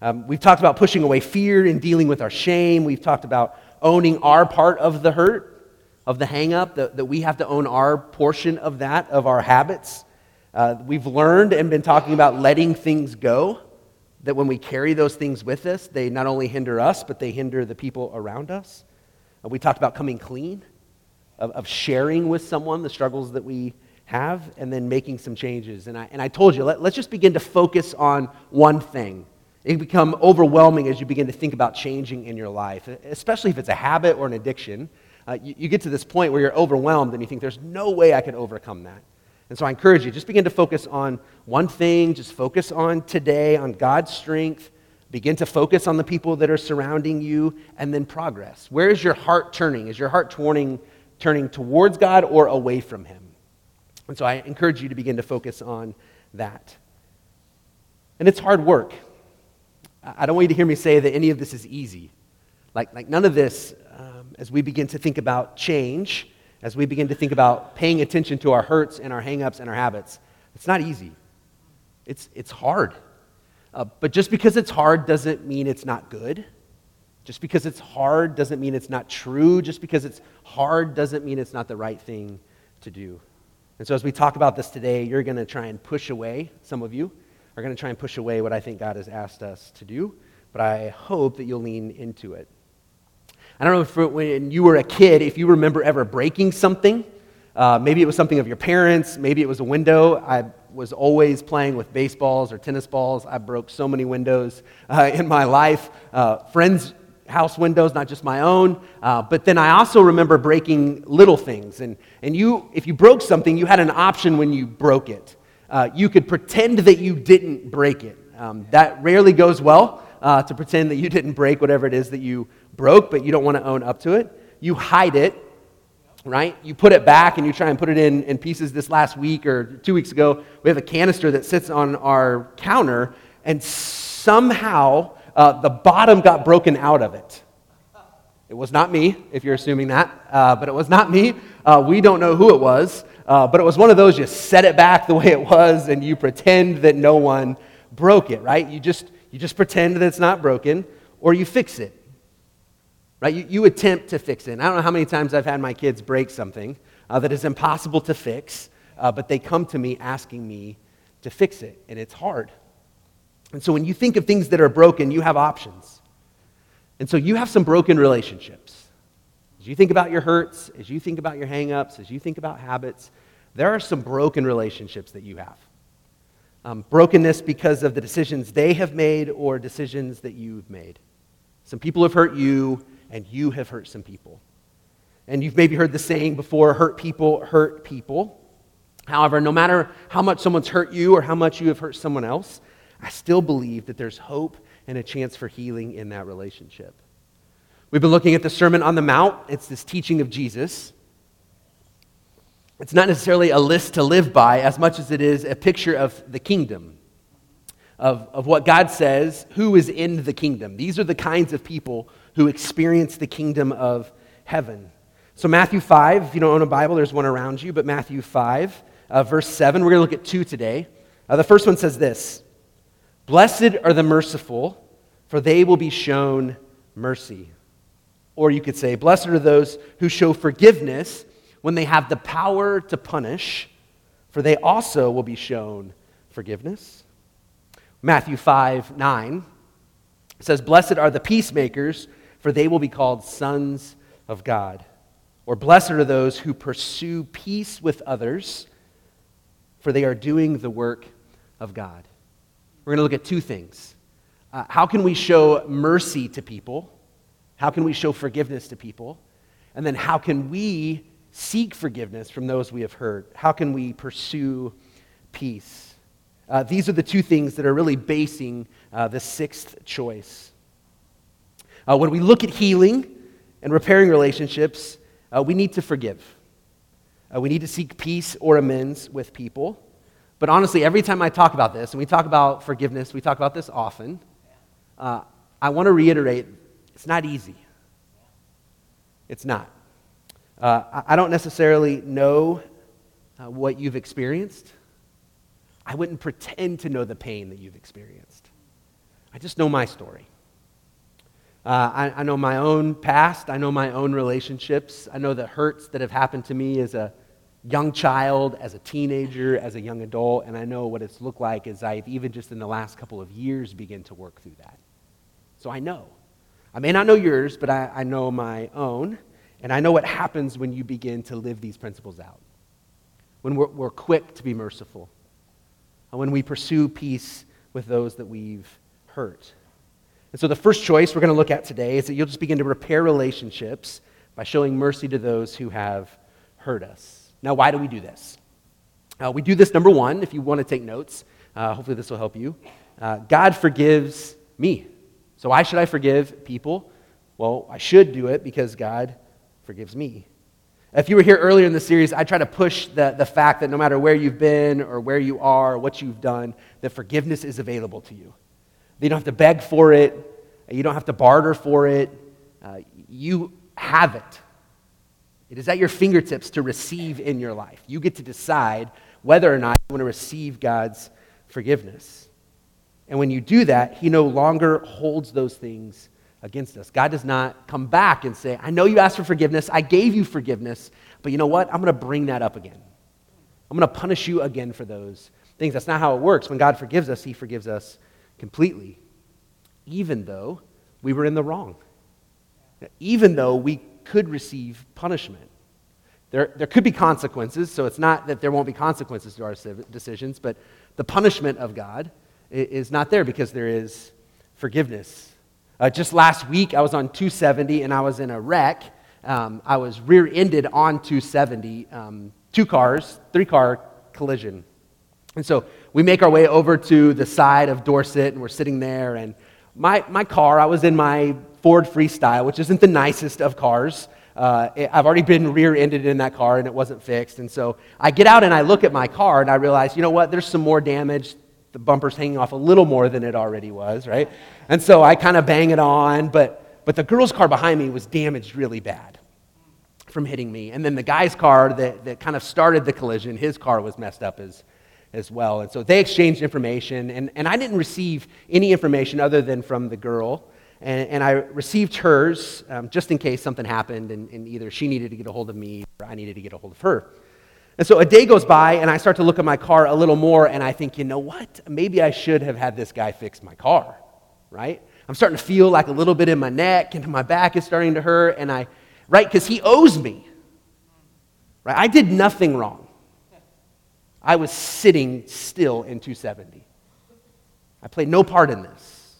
Um, we've talked about pushing away fear and dealing with our shame. We've talked about owning our part of the hurt, of the hang up, that, that we have to own our portion of that, of our habits. Uh, we've learned and been talking about letting things go, that when we carry those things with us, they not only hinder us, but they hinder the people around us. Uh, we talked about coming clean, of, of sharing with someone the struggles that we have, and then making some changes. And I, and I told you, let, let's just begin to focus on one thing. It can become overwhelming as you begin to think about changing in your life, especially if it's a habit or an addiction. Uh, you, you get to this point where you're overwhelmed and you think, there's no way I can overcome that. And so I encourage you, just begin to focus on one thing, just focus on today, on God's strength. Begin to focus on the people that are surrounding you, and then progress. Where is your heart turning? Is your heart turning, turning towards God or away from Him? And so I encourage you to begin to focus on that. And it's hard work. I don't want you to hear me say that any of this is easy. Like, like none of this, um, as we begin to think about change, as we begin to think about paying attention to our hurts and our hangups and our habits, it's not easy. It's, it's hard. Uh, but just because it's hard doesn't mean it's not good. Just because it's hard doesn't mean it's not true. Just because it's hard doesn't mean it's not the right thing to do. And so, as we talk about this today, you're going to try and push away, some of you are going to try and push away what I think God has asked us to do, but I hope that you'll lean into it. I don't know if when you were a kid, if you remember ever breaking something. Uh, maybe it was something of your parents, maybe it was a window. I was always playing with baseballs or tennis balls. I broke so many windows uh, in my life. Uh, friends' house windows, not just my own. Uh, but then I also remember breaking little things. And, and you, if you broke something, you had an option when you broke it. Uh, you could pretend that you didn't break it. Um, that rarely goes well uh, to pretend that you didn't break whatever it is that you broke, but you don't want to own up to it. You hide it, right? You put it back and you try and put it in, in pieces this last week or two weeks ago. We have a canister that sits on our counter, and somehow uh, the bottom got broken out of it. It was not me, if you're assuming that, uh, but it was not me. Uh, we don't know who it was, uh, but it was one of those you set it back the way it was and you pretend that no one broke it, right? You just, you just pretend that it's not broken or you fix it right? You, you attempt to fix it. And I don't know how many times I've had my kids break something uh, that is impossible to fix, uh, but they come to me asking me to fix it, and it's hard. And so when you think of things that are broken, you have options. And so you have some broken relationships. As you think about your hurts, as you think about your hangups, as you think about habits, there are some broken relationships that you have. Um, brokenness because of the decisions they have made or decisions that you've made. Some people have hurt you, and you have hurt some people. And you've maybe heard the saying before hurt people hurt people. However, no matter how much someone's hurt you or how much you have hurt someone else, I still believe that there's hope and a chance for healing in that relationship. We've been looking at the Sermon on the Mount, it's this teaching of Jesus. It's not necessarily a list to live by as much as it is a picture of the kingdom, of, of what God says, who is in the kingdom. These are the kinds of people who experience the kingdom of heaven. So, Matthew 5, if you don't own a Bible, there's one around you, but Matthew 5, uh, verse 7, we're going to look at two today. Uh, the first one says this Blessed are the merciful, for they will be shown mercy. Or you could say, Blessed are those who show forgiveness when they have the power to punish, for they also will be shown forgiveness. Matthew 5, 9 says, Blessed are the peacemakers for they will be called sons of God. Or blessed are those who pursue peace with others, for they are doing the work of God. We're going to look at two things. Uh, how can we show mercy to people? How can we show forgiveness to people? And then how can we seek forgiveness from those we have hurt? How can we pursue peace? Uh, these are the two things that are really basing uh, the sixth choice. Uh, when we look at healing and repairing relationships, uh, we need to forgive. Uh, we need to seek peace or amends with people. But honestly, every time I talk about this, and we talk about forgiveness, we talk about this often, uh, I want to reiterate it's not easy. It's not. Uh, I don't necessarily know uh, what you've experienced. I wouldn't pretend to know the pain that you've experienced. I just know my story. Uh, I, I know my own past. I know my own relationships. I know the hurts that have happened to me as a young child, as a teenager, as a young adult, and I know what it's looked like as I've even just in the last couple of years begin to work through that. So I know. I may not know yours, but I, I know my own, and I know what happens when you begin to live these principles out. When we're, we're quick to be merciful, and when we pursue peace with those that we've hurt. And so the first choice we're going to look at today is that you'll just begin to repair relationships by showing mercy to those who have hurt us. Now, why do we do this? Uh, we do this, number one, if you want to take notes. Uh, hopefully, this will help you. Uh, God forgives me. So, why should I forgive people? Well, I should do it because God forgives me. If you were here earlier in the series, I try to push the, the fact that no matter where you've been or where you are or what you've done, that forgiveness is available to you. You don't have to beg for it. You don't have to barter for it. Uh, you have it. It is at your fingertips to receive in your life. You get to decide whether or not you want to receive God's forgiveness. And when you do that, He no longer holds those things against us. God does not come back and say, I know you asked for forgiveness. I gave you forgiveness. But you know what? I'm going to bring that up again. I'm going to punish you again for those things. That's not how it works. When God forgives us, He forgives us completely, even though we were in the wrong, even though we could receive punishment. There, there could be consequences, so it's not that there won't be consequences to our decisions, but the punishment of God is not there because there is forgiveness. Uh, just last week, I was on 270 and I was in a wreck. Um, I was rear ended on 270, um, two cars, three car collision. And so we make our way over to the side of Dorset, and we're sitting there. And my, my car, I was in my Ford Freestyle, which isn't the nicest of cars. Uh, I've already been rear ended in that car, and it wasn't fixed. And so I get out and I look at my car, and I realize, you know what, there's some more damage. The bumper's hanging off a little more than it already was, right? And so I kind of bang it on, but, but the girl's car behind me was damaged really bad from hitting me. And then the guy's car that, that kind of started the collision, his car was messed up as, as well. And so they exchanged information, and, and I didn't receive any information other than from the girl. And, and I received hers um, just in case something happened, and, and either she needed to get a hold of me or I needed to get a hold of her. And so a day goes by, and I start to look at my car a little more, and I think, you know what? Maybe I should have had this guy fix my car, right? I'm starting to feel like a little bit in my neck, and my back is starting to hurt, and I, right? Because he owes me, right? I did nothing wrong. I was sitting still in 270. I played no part in this.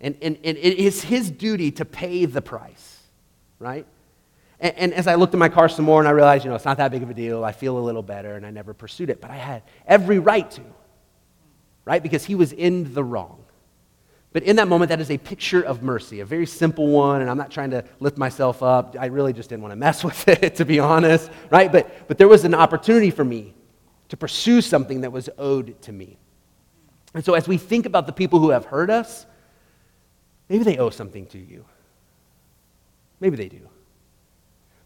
And, and, and it is his duty to pay the price, right? And, and, as I looked at my car some more and I realized, you know, it's not that big of a deal. I feel a little better and I never pursued it. But I had every right to, right? Because he was in the wrong. But in that moment, that is a picture of mercy, a very simple one, and I'm not trying to lift myself up. I really just didn't want to mess with it, to be honest, right? But, but there was an opportunity for me to pursue something that was owed to me. And so, as we think about the people who have hurt us, maybe they owe something to you. Maybe they do.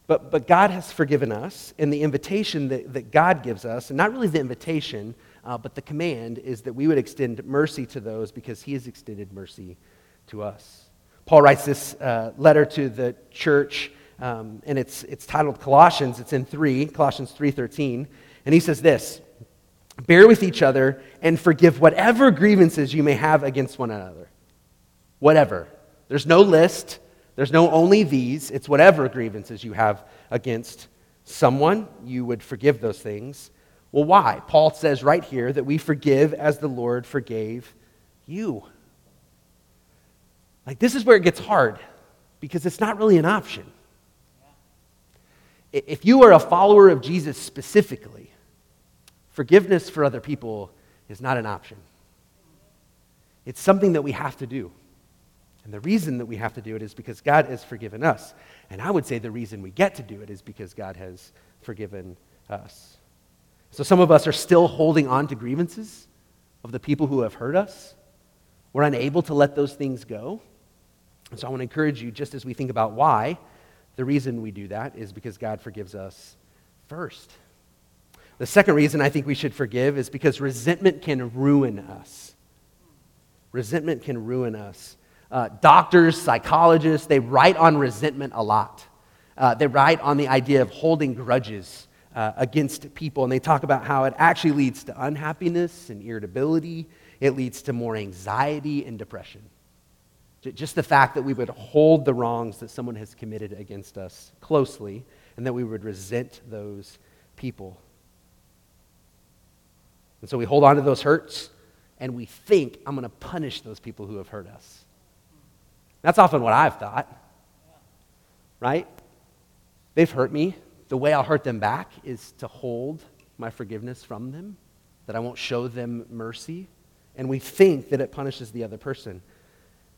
But, but God has forgiven us, and the invitation that, that God gives us, and not really the invitation, uh, but the command, is that we would extend mercy to those because He has extended mercy to us. Paul writes this uh, letter to the church, um, and it's, it's titled Colossians. It's in 3, Colossians 3.13. And he says this Bear with each other and forgive whatever grievances you may have against one another. Whatever. There's no list, there's no only these. It's whatever grievances you have against someone, you would forgive those things. Well, why? Paul says right here that we forgive as the Lord forgave you. Like, this is where it gets hard because it's not really an option. If you are a follower of Jesus specifically, Forgiveness for other people is not an option. It's something that we have to do. And the reason that we have to do it is because God has forgiven us. And I would say the reason we get to do it is because God has forgiven us. So some of us are still holding on to grievances of the people who have hurt us. We're unable to let those things go. And so I want to encourage you, just as we think about why, the reason we do that is because God forgives us first. The second reason I think we should forgive is because resentment can ruin us. Resentment can ruin us. Uh, doctors, psychologists, they write on resentment a lot. Uh, they write on the idea of holding grudges uh, against people, and they talk about how it actually leads to unhappiness and irritability. It leads to more anxiety and depression. Just the fact that we would hold the wrongs that someone has committed against us closely and that we would resent those people. And so we hold on to those hurts and we think, I'm going to punish those people who have hurt us. That's often what I've thought, right? They've hurt me. The way I'll hurt them back is to hold my forgiveness from them, that I won't show them mercy. And we think that it punishes the other person.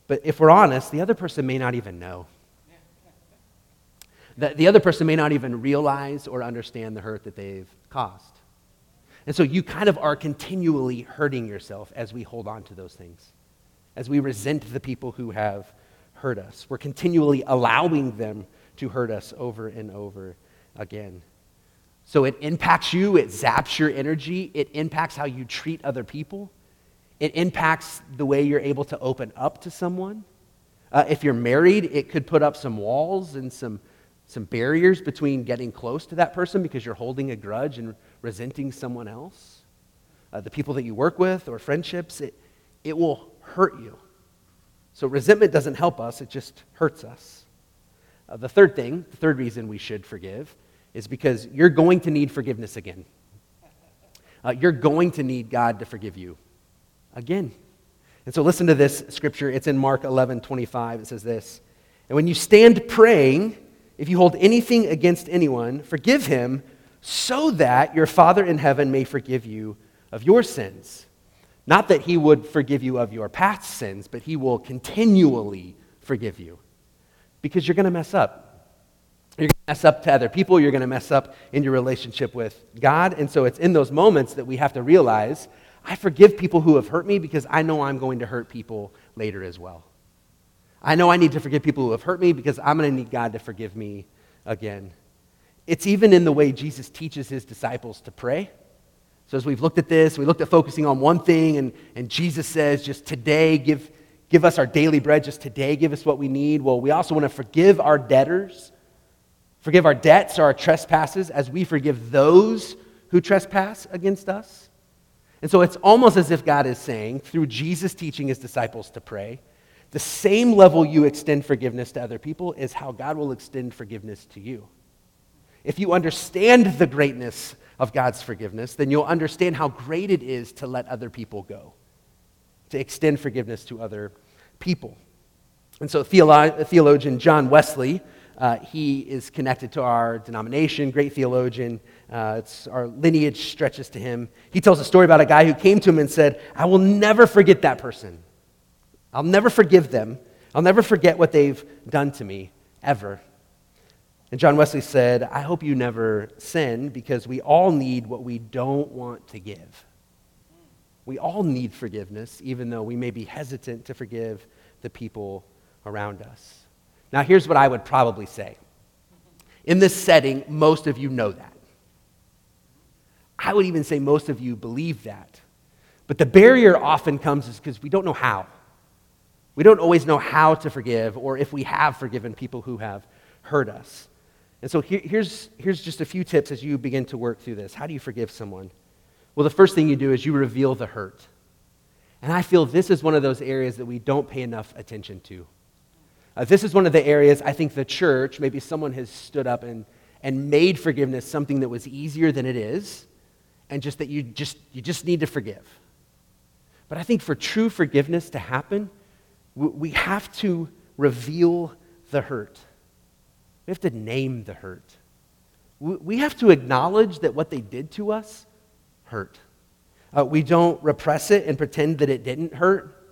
But if we're honest, the other person may not even know. The, the other person may not even realize or understand the hurt that they've caused. And so you kind of are continually hurting yourself as we hold on to those things, as we resent the people who have hurt us. We're continually allowing them to hurt us over and over again. So it impacts you, it zaps your energy, it impacts how you treat other people, it impacts the way you're able to open up to someone. Uh, if you're married, it could put up some walls and some, some barriers between getting close to that person because you're holding a grudge and resenting someone else. Uh, the people that you work with or friendships, it, it will hurt you. So resentment doesn't help us, it just hurts us. Uh, the third thing, the third reason we should forgive, is because you're going to need forgiveness again. Uh, you're going to need God to forgive you again. And so listen to this scripture. It's in Mark 11 25. It says this And when you stand praying, if you hold anything against anyone, forgive him so that your Father in heaven may forgive you of your sins. Not that he would forgive you of your past sins, but he will continually forgive you because you're going to mess up. You're going to mess up to other people. You're going to mess up in your relationship with God. And so it's in those moments that we have to realize I forgive people who have hurt me because I know I'm going to hurt people later as well. I know I need to forgive people who have hurt me because I'm going to need God to forgive me again. It's even in the way Jesus teaches his disciples to pray. So, as we've looked at this, we looked at focusing on one thing, and, and Jesus says, just today, give, give us our daily bread. Just today, give us what we need. Well, we also want to forgive our debtors, forgive our debts or our trespasses as we forgive those who trespass against us. And so it's almost as if God is saying, through Jesus teaching his disciples to pray, the same level you extend forgiveness to other people is how God will extend forgiveness to you. If you understand the greatness of God's forgiveness, then you'll understand how great it is to let other people go, to extend forgiveness to other people. And so, theologian John Wesley, uh, he is connected to our denomination, great theologian. Uh, it's, our lineage stretches to him. He tells a story about a guy who came to him and said, I will never forget that person. I'll never forgive them. I'll never forget what they've done to me, ever. And John Wesley said, I hope you never sin because we all need what we don't want to give. We all need forgiveness, even though we may be hesitant to forgive the people around us. Now, here's what I would probably say. In this setting, most of you know that. I would even say most of you believe that. But the barrier often comes is because we don't know how. We don't always know how to forgive or if we have forgiven people who have hurt us. And so here, here's, here's just a few tips as you begin to work through this. How do you forgive someone? Well, the first thing you do is you reveal the hurt. And I feel this is one of those areas that we don't pay enough attention to. Uh, this is one of the areas I think the church, maybe someone has stood up and, and made forgiveness something that was easier than it is and just that you just, you just need to forgive. But I think for true forgiveness to happen, we have to reveal the hurt. We have to name the hurt. We have to acknowledge that what they did to us hurt. Uh, we don't repress it and pretend that it didn't hurt.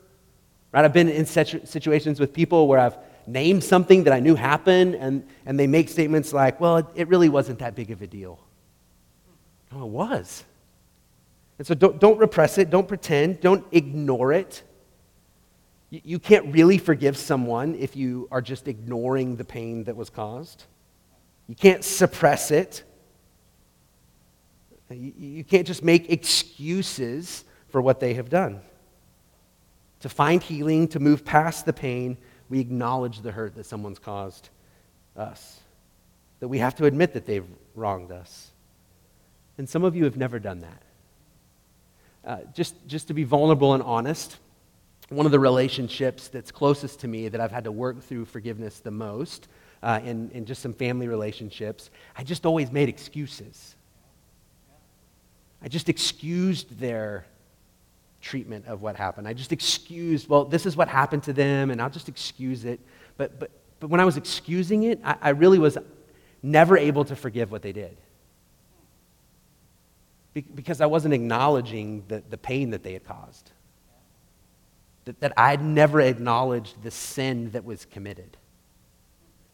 Right? I've been in situations with people where I've named something that I knew happened, and, and they make statements like, well, it, it really wasn't that big of a deal. No, it was. And so don't, don't repress it, don't pretend, don't ignore it. You, can't really forgive someone if you are just ignoring the pain that was caused. You can't suppress it. You, you can't just make excuses for what they have done. to find healing, to move past the pain, we acknowledge the hurt that someone's caused us. That we have to admit that they've wronged us. And some of you have never done that. Uh, just, just to be vulnerable and honest, one of the relationships that's closest to me that I've had to work through forgiveness the most uh, in, in just some family relationships, I just always made excuses. I just excused their treatment of what happened. I just excused, well, this is what happened to them, and I'll just excuse it. But, but, but when I was excusing it, I, I really was never able to forgive what they did. Be- because I wasn't acknowledging the, the pain that they had caused. That, that I'd never acknowledged the sin that was committed.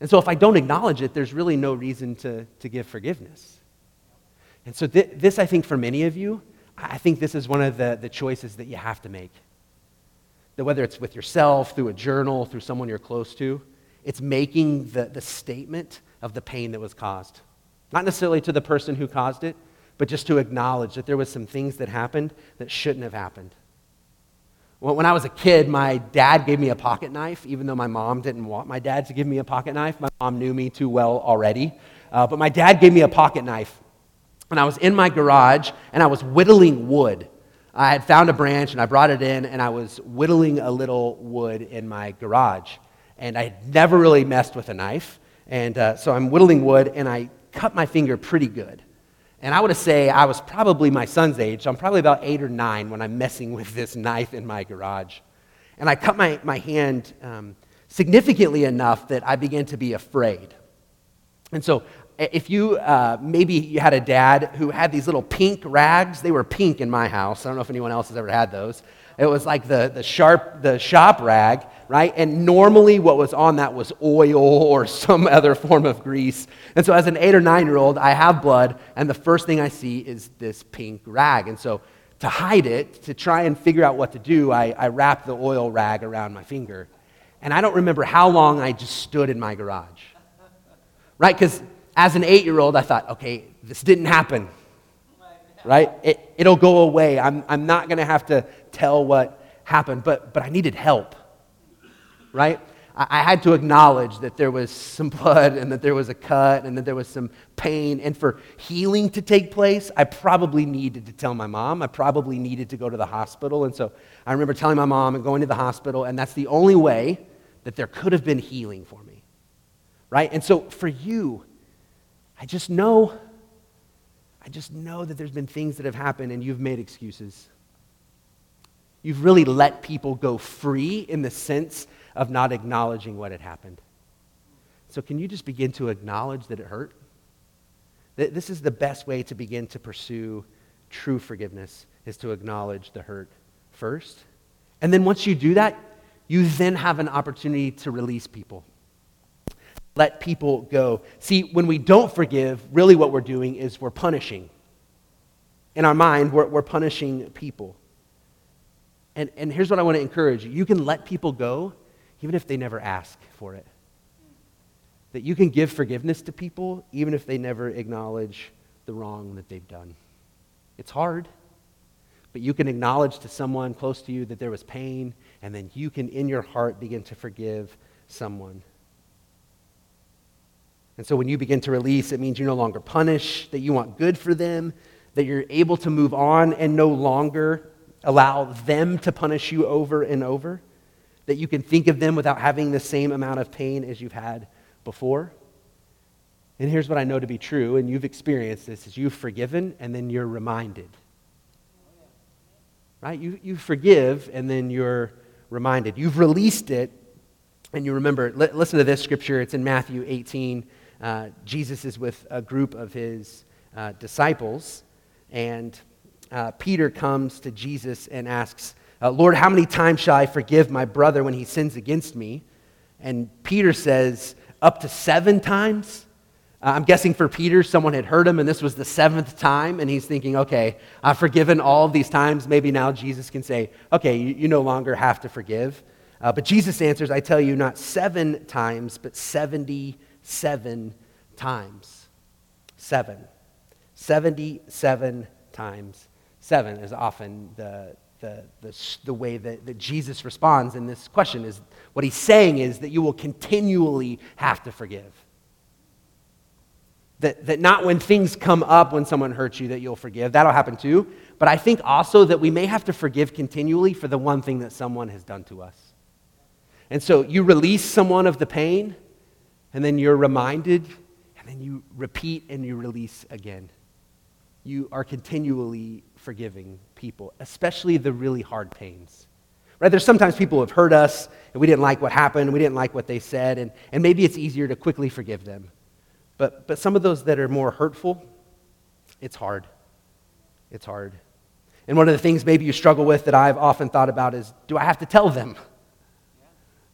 And so if I don't acknowledge it, there's really no reason to, to give forgiveness. And so th- this, I think, for many of you, I think this is one of the, the choices that you have to make. That whether it's with yourself, through a journal, through someone you're close to, it's making the, the statement of the pain that was caused. Not necessarily to the person who caused it, but just to acknowledge that there was some things that happened that shouldn't have happened. When I was a kid, my dad gave me a pocket knife, even though my mom didn't want my dad to give me a pocket knife. My mom knew me too well already. Uh, but my dad gave me a pocket knife. And I was in my garage and I was whittling wood. I had found a branch and I brought it in and I was whittling a little wood in my garage. And I had never really messed with a knife. And uh, so I'm whittling wood and I cut my finger pretty good. And I would say I was probably my son's age. So I'm probably about eight or nine when I'm messing with this knife in my garage. And I cut my, my hand um, significantly enough that I began to be afraid. And so if you uh, maybe you had a dad who had these little pink rags, they were pink in my house. I don't know if anyone else has ever had those. It was like the, the sharp, the shop rag, right? And normally what was on that was oil or some other form of grease. And so as an eight or nine year old, I have blood, and the first thing I see is this pink rag. And so to hide it, to try and figure out what to do, I, I the oil rag around my finger. And I don't remember how long I just stood in my garage, right? Because as an eight year old, I thought, okay, this didn't happen. Right? It, it'll go away. I'm, I'm not going to have to tell what happened, but, but I needed help. Right? I, had to acknowledge that there was some blood and that there was a cut and that there was some pain. And for healing to take place, I probably needed to tell my mom. I probably needed to go to the hospital. And so I remember telling my mom and going to the hospital, and that's the only way that there could have been healing for me. Right? And so for you, I just know, I just know that there's been things that have happened and you've made excuses. You've really let people go free in the sense of not acknowledging what had happened. So, can you just begin to acknowledge that it hurt? This is the best way to begin to pursue true forgiveness, is to acknowledge the hurt first. And then once you do that, you then have an opportunity to release people let people go. See, when we don't forgive, really what we're doing is we're punishing. In our mind, we're, we're punishing people. And, and here's what I want to encourage you you can let people go even if they never ask for it. That you can give forgiveness to people even if they never acknowledge the wrong that they've done. It's hard, but you can acknowledge to someone close to you that there was pain, and then you can, in your heart, begin to forgive someone. And so when you begin to release, it means you no longer punish, that you want good for them, that you're able to move on and no longer allow them to punish you over and over, that you can think of them without having the same amount of pain as you've had before. And here's what I know to be true, and you've experienced this, is you've forgiven and then you're reminded. Right? You, you forgive and then you're reminded. You've released it and you remember. L- listen to this scripture. It's in Matthew 18, uh, Jesus is with a group of his uh, disciples, and uh, Peter comes to Jesus and asks, uh, Lord, how many times shall I forgive my brother when he sins against me? And Peter says, Up to seven times? Uh, I'm guessing for Peter, someone had heard him, and this was the seventh time, and he's thinking, okay, I've forgiven all of these times. Maybe now Jesus can say, okay, you, you no longer have to forgive. Uh, but Jesus answers, I tell you, not seven times, but 77 times. Seven. 77 times. Seven is often the the, the, the way that, that Jesus responds in this question is what he's saying is that you will continually have to forgive. That, that not when things come up when someone hurts you that you'll forgive. That'll happen too. But I think also that we may have to forgive continually for the one thing that someone has done to us. And so you release someone of the pain, and then you're reminded, and then you repeat and you release again. You are continually forgiving people, especially the really hard pains. Right? There's sometimes people who have hurt us, and we didn't like what happened, we didn't like what they said, and, and maybe it's easier to quickly forgive them. But, but some of those that are more hurtful, it's hard. It's hard. And one of the things maybe you struggle with that I've often thought about is do I have to tell them?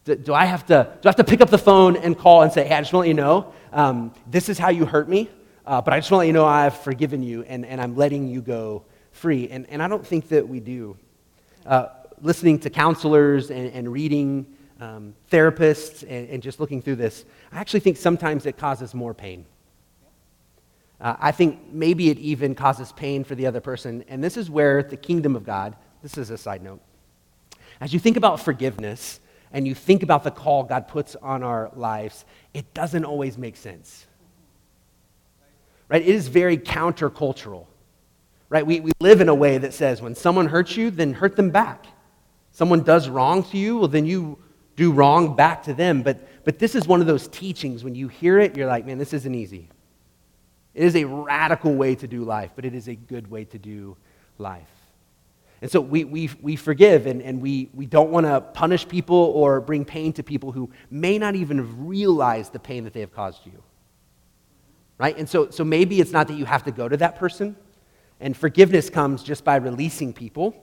Do, do I, have to, do I have to pick up the phone and call and say, hey, I just want to let you know, um, this is how you hurt me, uh, but I just want to let you know I've forgiven you and, and I'm letting you go free. And, and I don't think that we do. Uh, listening to counselors and, and reading um, therapists and, and, just looking through this, I actually think sometimes it causes more pain. Uh, I think maybe it even causes pain for the other person. And this is where the kingdom of God, this is a side note. As you think about forgiveness and you think about the call God puts on our lives, it doesn't always make sense. Right? It is very countercultural. Right? We, we live in a way that says when someone hurts you, then hurt them back. Someone does wrong to you, well, then you do wrong back to them. But, but this is one of those teachings. When you hear it, you're like, man, this isn't easy. It is a radical way to do life, but it is a good way to do life. And so we, we, we forgive and, and we, we don't want to punish people or bring pain to people who may not even realize the pain that they have caused you. Right? And so, so maybe it's not that you have to go to that person. And forgiveness comes just by releasing people.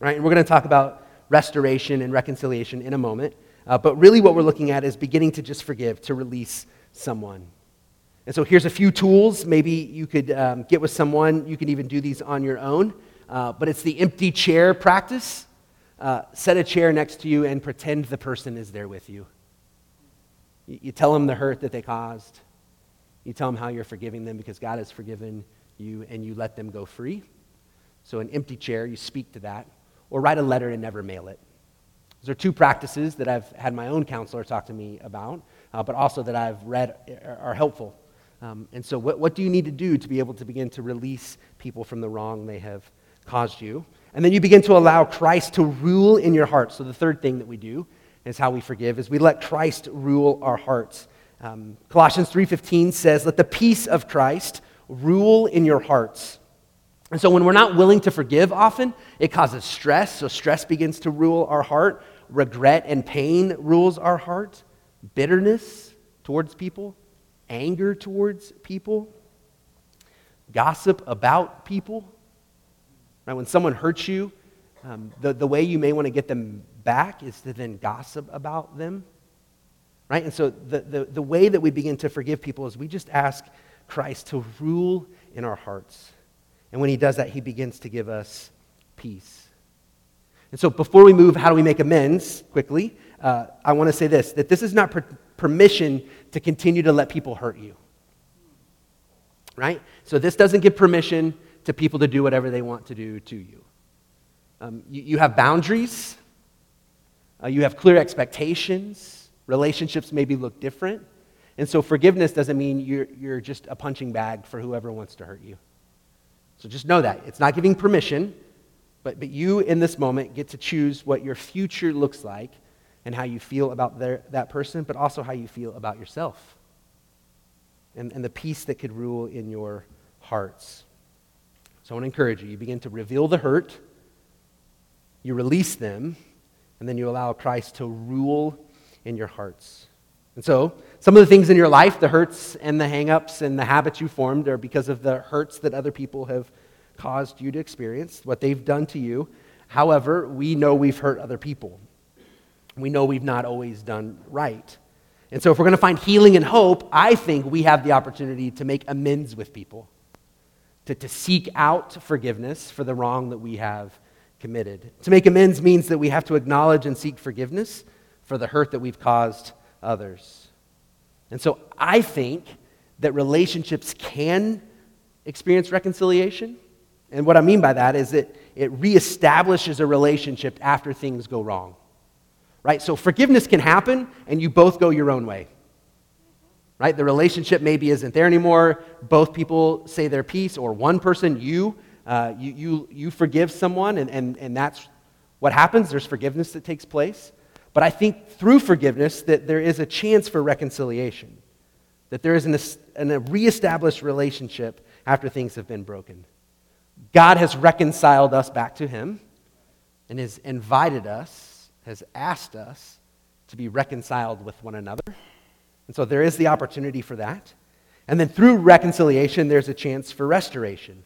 Right? And we're going to talk about restoration and reconciliation in a moment. Uh, but really, what we're looking at is beginning to just forgive, to release someone. And so here's a few tools. Maybe you could um, get with someone. You can even do these on your own. Uh, but it's the empty chair practice. Uh, set a chair next to you and pretend the person is there with you. you. You tell them the hurt that they caused. You tell them how you're forgiving them because God has forgiven you, and you let them go free. So, an empty chair, you speak to that, or write a letter and never mail it. Those are two practices that I've had my own counselor talk to me about, uh, but also that I've read are helpful um, and so, what, what do you need to do to be able to begin to release people from the wrong they have caused you? And then you begin to allow Christ to rule in your heart. So, the third thing that we do is how we forgive is we let Christ rule our hearts. Um, Colossians 3:15 says, "Let the peace of Christ rule in your hearts." And so when we're not willing to forgive often, it causes stress. So stress begins to rule our heart. Regret and pain rules our heart. Bitterness towards people anger towards people, gossip about people. Right? When someone hurts you, um, the, the way you may want to get them back is to then gossip about them. Right? And so the, the, the way that we begin to forgive people is we just ask Christ to rule in our hearts. And when he does that, he begins to give us peace. And so before we move, how do we make amends quickly? Uh, I want to say this that this is not per- permission to continue to let people hurt you. Right? So this doesn't give permission to people to do whatever they want to do to you. Um, you, you, have boundaries, uh, you have clear expectations, relationships maybe look different. And so forgiveness doesn't mean you're, you're just a punching bag for whoever wants to hurt you. So just know that. It's not giving permission, but, but you in this moment get to choose what your future looks like and how you feel about their, that person, but also how you feel about yourself and, and the peace that could rule in your hearts. So I want to encourage you. You begin to reveal the hurt, you release them, and then you allow Christ to rule in your hearts. And so, some of the things in your life, the hurts and the hangups and the habits you formed, are because of the hurts that other people have caused you to experience, what they've done to you. However, we know we've hurt other people we know we've not always done right. And so, if we're going to find healing and hope, I think we have the opportunity to make amends with people, to, to seek out forgiveness for the wrong that we have committed. To make amends means that we have to acknowledge and seek forgiveness for the hurt that we've caused others. And so, I think that relationships can experience reconciliation And what I mean by that is that it reestablishes a relationship after things go wrong. Right? So forgiveness can happen and you both go your own way. Right? The relationship maybe isn't there anymore. Both people say their piece, or one person, you, uh, you, you, you forgive someone, and, and, and that's what happens. There's forgiveness that takes place. But I think through forgiveness that there is a chance for reconciliation, that there is an, an, a reestablished relationship after things have been broken. God has reconciled us back to Him and has invited us, has asked us to be reconciled with one another. And so there is the opportunity for that. And then through reconciliation, there's a chance for restoration,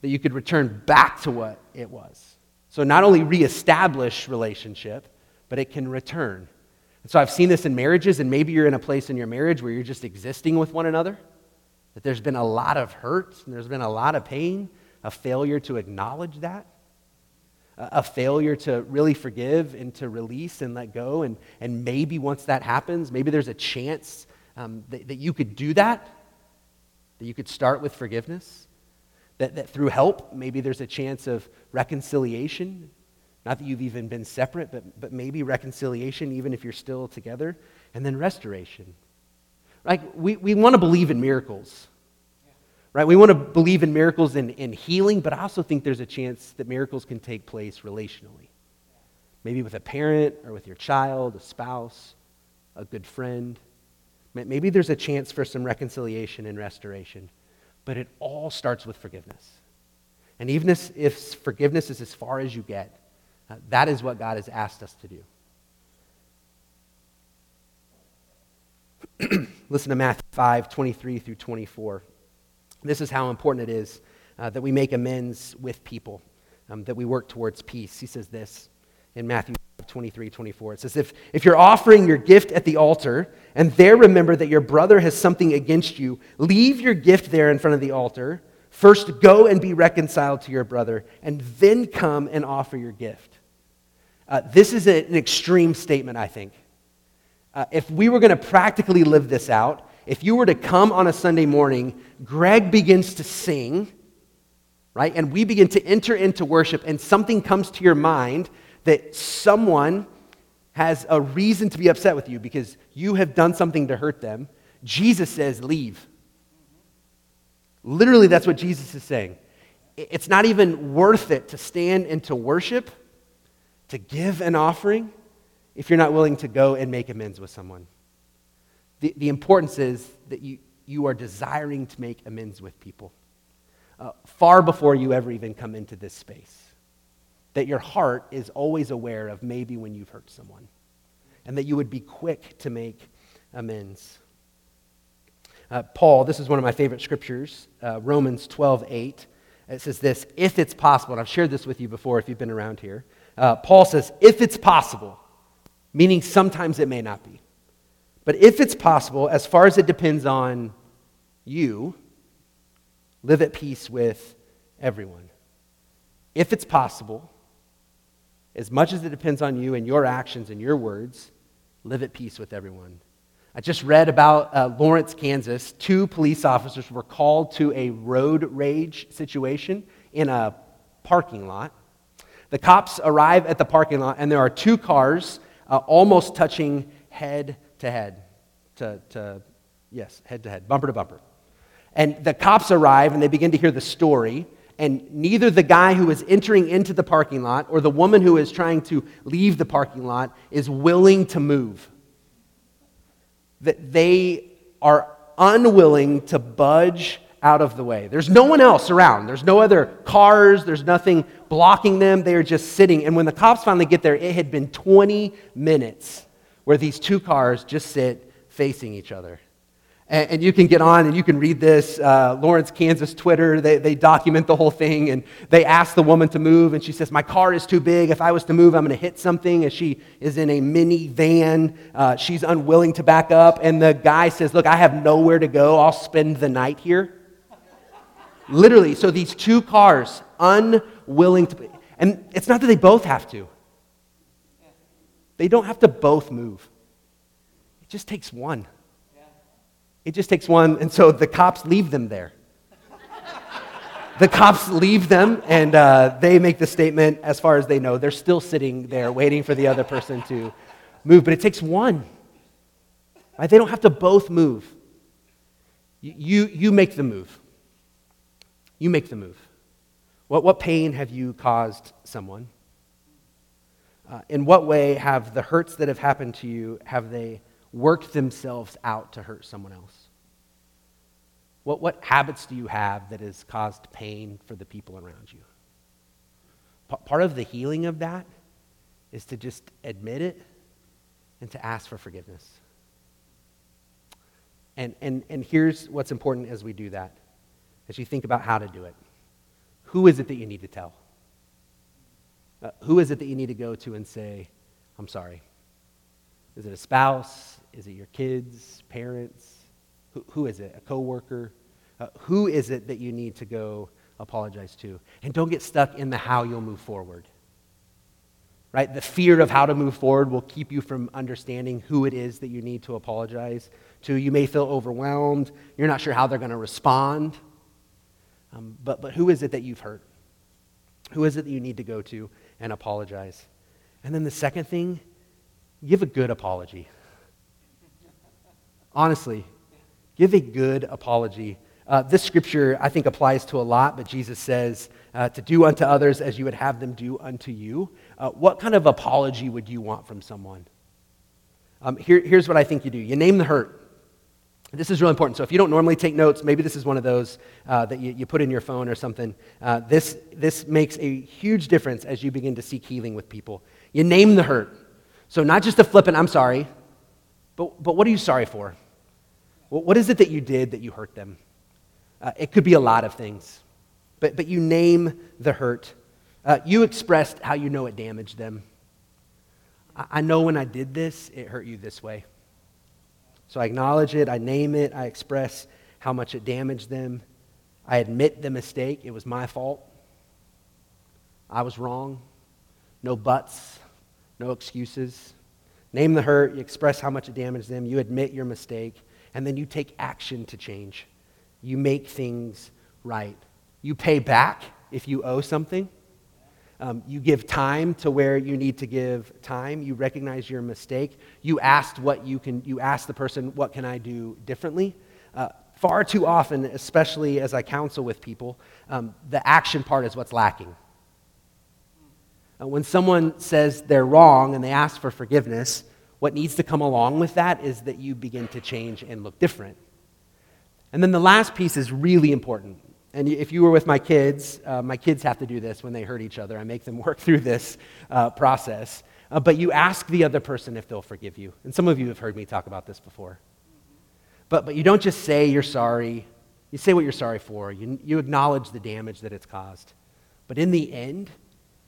that you could return back to what it was. So not only reestablish relationship, but it can return. And so I've seen this in marriages, and maybe you're in a place in your marriage where you're just existing with one another that there's been a lot of hurt and there's been a lot of pain, a failure to acknowledge that, a failure to really forgive and to release and let go. And, and maybe once that happens, maybe there's a chance um, that, that you could do that, that you could start with forgiveness, that, that through help, maybe there's a chance of reconciliation. Not that you've even been separate, but, but maybe reconciliation, even if you're still together, and then restoration. Like, we, we want to believe in miracles, right? We want to believe in miracles in, in healing, but I also think there's a chance that miracles can take place relationally. Maybe with a parent or with your child, a spouse, a good friend. Maybe there's a chance for some reconciliation and restoration, but it all starts with forgiveness. And even if forgiveness is as far as you get, uh, that is what God has asked us to do. Listen to Matthew 5 23 through 24. This is how important it is uh, that we make amends with people, um, that we work towards peace. He says this in Matthew 23 24. It says, if, if you're offering your gift at the altar and there remember that your brother has something against you, leave your gift there in front of the altar. First, go and be reconciled to your brother, and then come and offer your gift. Uh, this is a, an extreme statement, I think. Uh, if we were going to practically live this out, if you were to come on a Sunday morning, Greg begins to sing, right? And we begin to enter into worship, and something comes to your mind that someone has a reason to be upset with you because you have done something to hurt them. Jesus says, Leave. Literally, that's what Jesus is saying. It's not even worth it to stand and to worship, to give an offering if you're not willing to go and make amends with someone. The, the importance is that you, you are desiring to make amends with people uh, far before you ever even come into this space. That your heart is always aware of maybe when you've hurt someone, and that you would be quick to make amends. Uh, Paul, this is one of my favorite scriptures, uh, Romans 12 8. It says this, if it's possible, and I've shared this with you before if you've been around here. Uh, Paul says, if it's possible, meaning sometimes it may not be. But if it's possible, as far as it depends on you, live at peace with everyone. If it's possible, as much as it depends on you and your actions and your words, live at peace with everyone. I just read about uh, Lawrence, Kansas. Two police officers were called to a road rage situation in a parking lot. The cops arrive at the parking lot, and there are two cars uh, almost touching head to head. To, to, yes, head to head, bumper to bumper. And the cops arrive and they begin to hear the story. And neither the guy who is entering into the parking lot or the woman who is trying to leave the parking lot is willing to move. That they are unwilling to budge out of the way. There's no one else around. There's no other cars. There's nothing blocking them. They are just sitting. And when the cops finally get there, it had been 20 minutes where these two cars just sit facing each other. And, and you can get on and you can read this. Uh, Lawrence, Kansas Twitter, they, they document the whole thing. And they ask the woman to move. And she says, My car is too big. If I was to move, I'm going to hit something. And she is in a minivan, uh, she's unwilling to back up. And the guy says, Look, I have nowhere to go. I'll spend the night here. Literally, so these two cars, unwilling to, and it's not that they both have to. They don't have to both move. It just takes one. It just takes one, and so the cops leave them there. the cops leave them and uh, they make the statement as far as they know. They're still sitting there waiting for the other person to move, but it takes one. Right? They don't have to both move. You, you make the move. You make the move. What, what pain have you caused someone? Uh, in what way have the hurts that have happened to you, have they worked themselves out to hurt someone else? What, what habits do you have that has caused pain for the people around you? P- part of the healing of that is to just admit it and to ask for forgiveness. And, and, and here's what's important as we do that, as you think about how to do it. Who is it that you need to tell? Uh, who is it that you need to go to and say, I'm sorry? Is it a spouse? Is it your kids, parents? Who, who is it? A coworker? Uh, who is it that you need to go apologize to? And don't get stuck in the how you'll move forward. Right? The fear of how to move forward will keep you from understanding who it is that you need to apologize to. You may feel overwhelmed. You're not sure how they're going to respond. Um, but, but who is it that you've hurt? Who is it that you need to go to and apologize? And then the second thing, give a good apology. Honestly, give a good apology. Uh, this scripture, I think, applies to a lot, but Jesus says uh, to do unto others as you would have them do unto you. Uh, what kind of apology would you want from someone? Um, here, here's what I think you do you name the hurt. This is really important. So if you don't normally take notes, maybe this is one of those uh, that you, you, put in your phone or something. Uh, this, this makes a huge difference as you begin to seek healing with people. You name the hurt. So not just a flippant, I'm sorry, but, but what are you sorry for? What is it that you did that you hurt them? Uh, it could be a lot of things, but, but you name the hurt. Uh, you expressed how you know it damaged them. I, I know when I did this, it hurt you this way. So I acknowledge it, I name it, I express how much it damaged them. I admit the mistake, it was my fault. I was wrong. No buts, no excuses. Name the hurt, you express how much it damaged them, you admit your mistake, and then you take action to change. You make things right. You pay back if you owe something. Um, you give time to where you need to give time. You recognize your mistake. You asked what you can. You ask the person, "What can I do differently?" Uh, far too often, especially as I counsel with people, um, the action part is what's lacking. Uh, when someone says they're wrong and they ask for forgiveness, what needs to come along with that is that you begin to change and look different. And then the last piece is really important. And if you were with my kids, uh, my kids have to do this when they hurt each other. I make them work through this uh, process. Uh, but you ask the other person if they'll forgive you. And some of you have heard me talk about this before. But, but you don't just say you're sorry. You say what you're sorry for. You, you acknowledge the damage that it's caused. But in the end,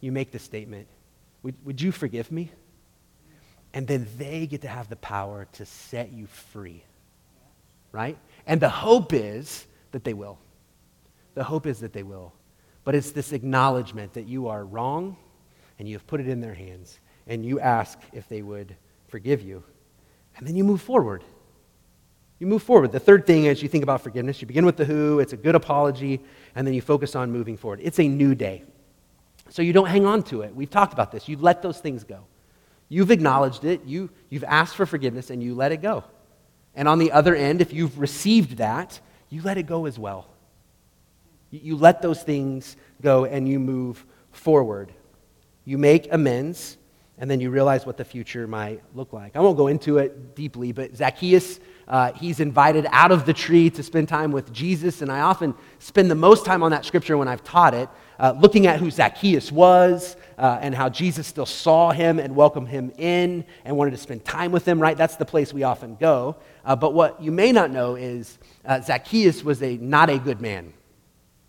you make the statement would, would you forgive me? And then they get to have the power to set you free. Right? And the hope is that they will. The hope is that they will. But it's this acknowledgement that you are wrong and you have put it in their hands. And you ask if they would forgive you. And then you move forward. You move forward. The third thing as you think about forgiveness, you begin with the who, it's a good apology, and then you focus on moving forward. It's a new day. So you don't hang on to it. We've talked about this. You let those things go. You've acknowledged it, you, you've asked for forgiveness, and you let it go. And on the other end, if you've received that, you let it go as well. You let those things go and you move forward. You make amends, and then you realize what the future might look like. I won't go into it deeply, but Zacchaeus, uh, he's invited out of the tree to spend time with Jesus, and I often spend the most time on that scripture when I've taught it, uh, looking at who Zacchaeus was uh, and how Jesus still saw him and welcomed him in and wanted to spend time with him, right? That's the place we often go. Uh, but what you may not know is uh, Zacchaeus was a, not a good man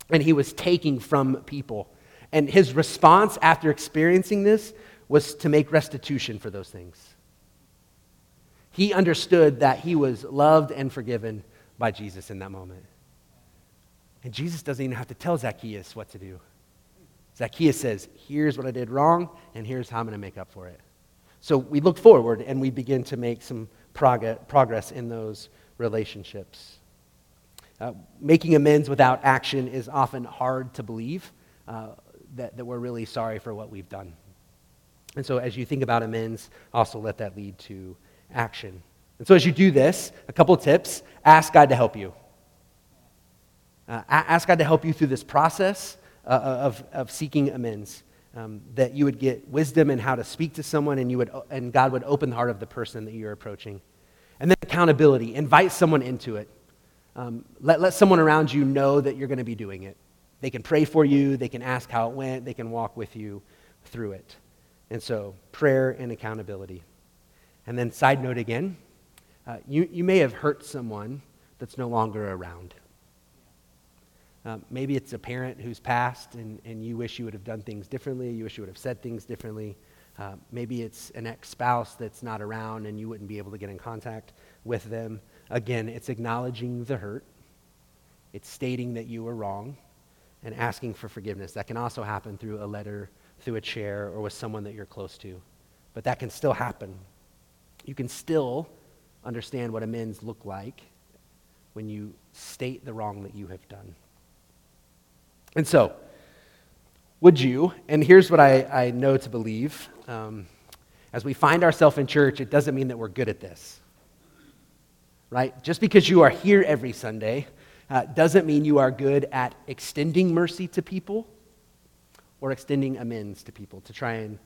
and he was taking from people. And his response after experiencing this was to make restitution for those things. He understood that he was loved and forgiven by Jesus in that moment. And Jesus doesn't even have to tell Zacchaeus what to do. Zacchaeus says, Here's what I did wrong, and here's how I'm going to make up for it. So we look forward and we begin to make some prog- progress in those relationships. Uh, making amends without action is often hard to believe uh, that, that we're really sorry for what we've done. And so, as you think about amends, also let that lead to action. And so, as you do this, a couple tips ask God to help you. Uh, ask God to help you through this process uh, of, of seeking amends. Um, that you would get wisdom in how to speak to someone, and, you would, and God would open the heart of the person that you're approaching. And then accountability invite someone into it. Um, let, let someone around you know that you're going to be doing it. They can pray for you, they can ask how it went, they can walk with you through it. And so, prayer and accountability. And then, side note again, uh, you, you may have hurt someone that's no longer around. Uh, maybe it's a parent who's passed and, and you wish you would have done things differently, you wish you would have said things differently. Uh, maybe it's an ex spouse that's not around and you wouldn't be able to get in contact with them. Again, it's acknowledging the hurt, it's stating that you were wrong, and asking for forgiveness. That can also happen through a letter, through a chair, or with someone that you're close to. But that can still happen. You can still understand what amends look like when you state the wrong that you have done. And so, would you, and here's what I, I know to believe um, as we find ourselves in church, it doesn't mean that we're good at this. Right? Just because you are here every Sunday uh, doesn't mean you are good at extending mercy to people or extending amends to people to try and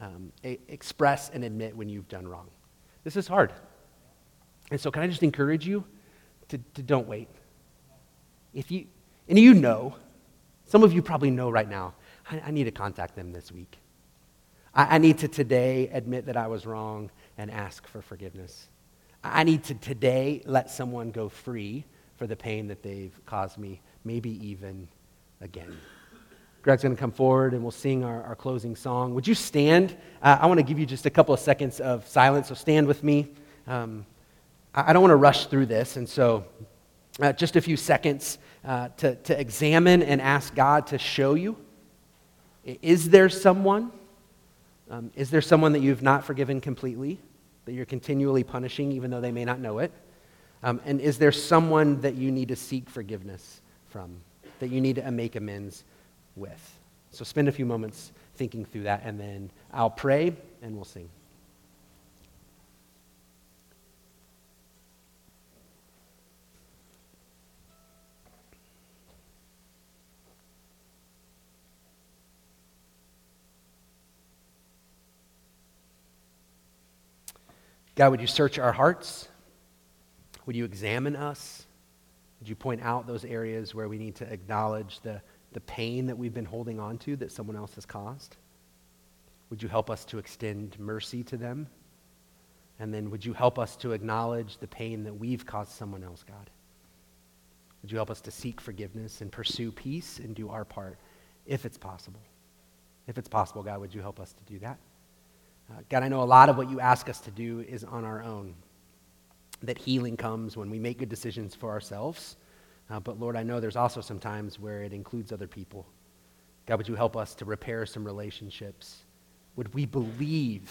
um, a- express and admit when you've done wrong. This is hard. And so, can I just encourage you to, to don't wait? If you, and you know, some of you probably know right now, I, I need to contact them this week. I, I need to today admit that I was wrong and ask for forgiveness. I need to today let someone go free for the pain that they've caused me, maybe even again. Greg's going to come forward and we'll sing our, our closing song. Would you stand? Uh, I want to give you just a couple of seconds of silence, so stand with me. Um, I, I, don't want to rush through this, and so uh, just a few seconds uh, to, to examine and ask God to show you. Is there someone? Um, is there someone that you've not forgiven completely, that you're continually punishing even though they may not know it? Um, and is there someone that you need to seek forgiveness from, that you need to make amends with? So spend a few moments thinking through that, and then I'll pray and we'll sing. God, would you search our hearts? Would you examine us? Would you point out those areas where we need to acknowledge the, the pain that we've been holding on to that someone else has caused? Would you help us to extend mercy to them? And then would you help us to acknowledge the pain that we've caused someone else, God? Would you help us to seek forgiveness and pursue peace and do our part if it's possible? If it's possible, God, would you help us to do that? Uh, God, I know a lot of what you ask us to do is on our own. That healing comes when we make good decisions for ourselves. Uh, but Lord, I know there's also some times where it includes other people. God, would you help us to repair some relationships? Would we believe?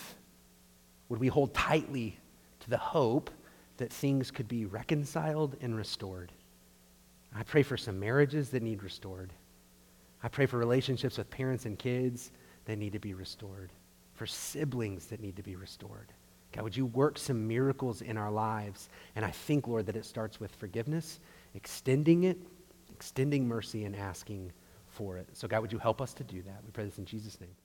Would we hold tightly to the hope that things could be reconciled and restored? I pray for some marriages that need restored. I pray for relationships with parents and kids that need to be restored for siblings that need to be restored. God, would you work some miracles in our lives? And I think, Lord, that it starts with forgiveness, extending it, extending mercy, and asking for it. So, God, would you help us to do that? We pray this in Jesus' name.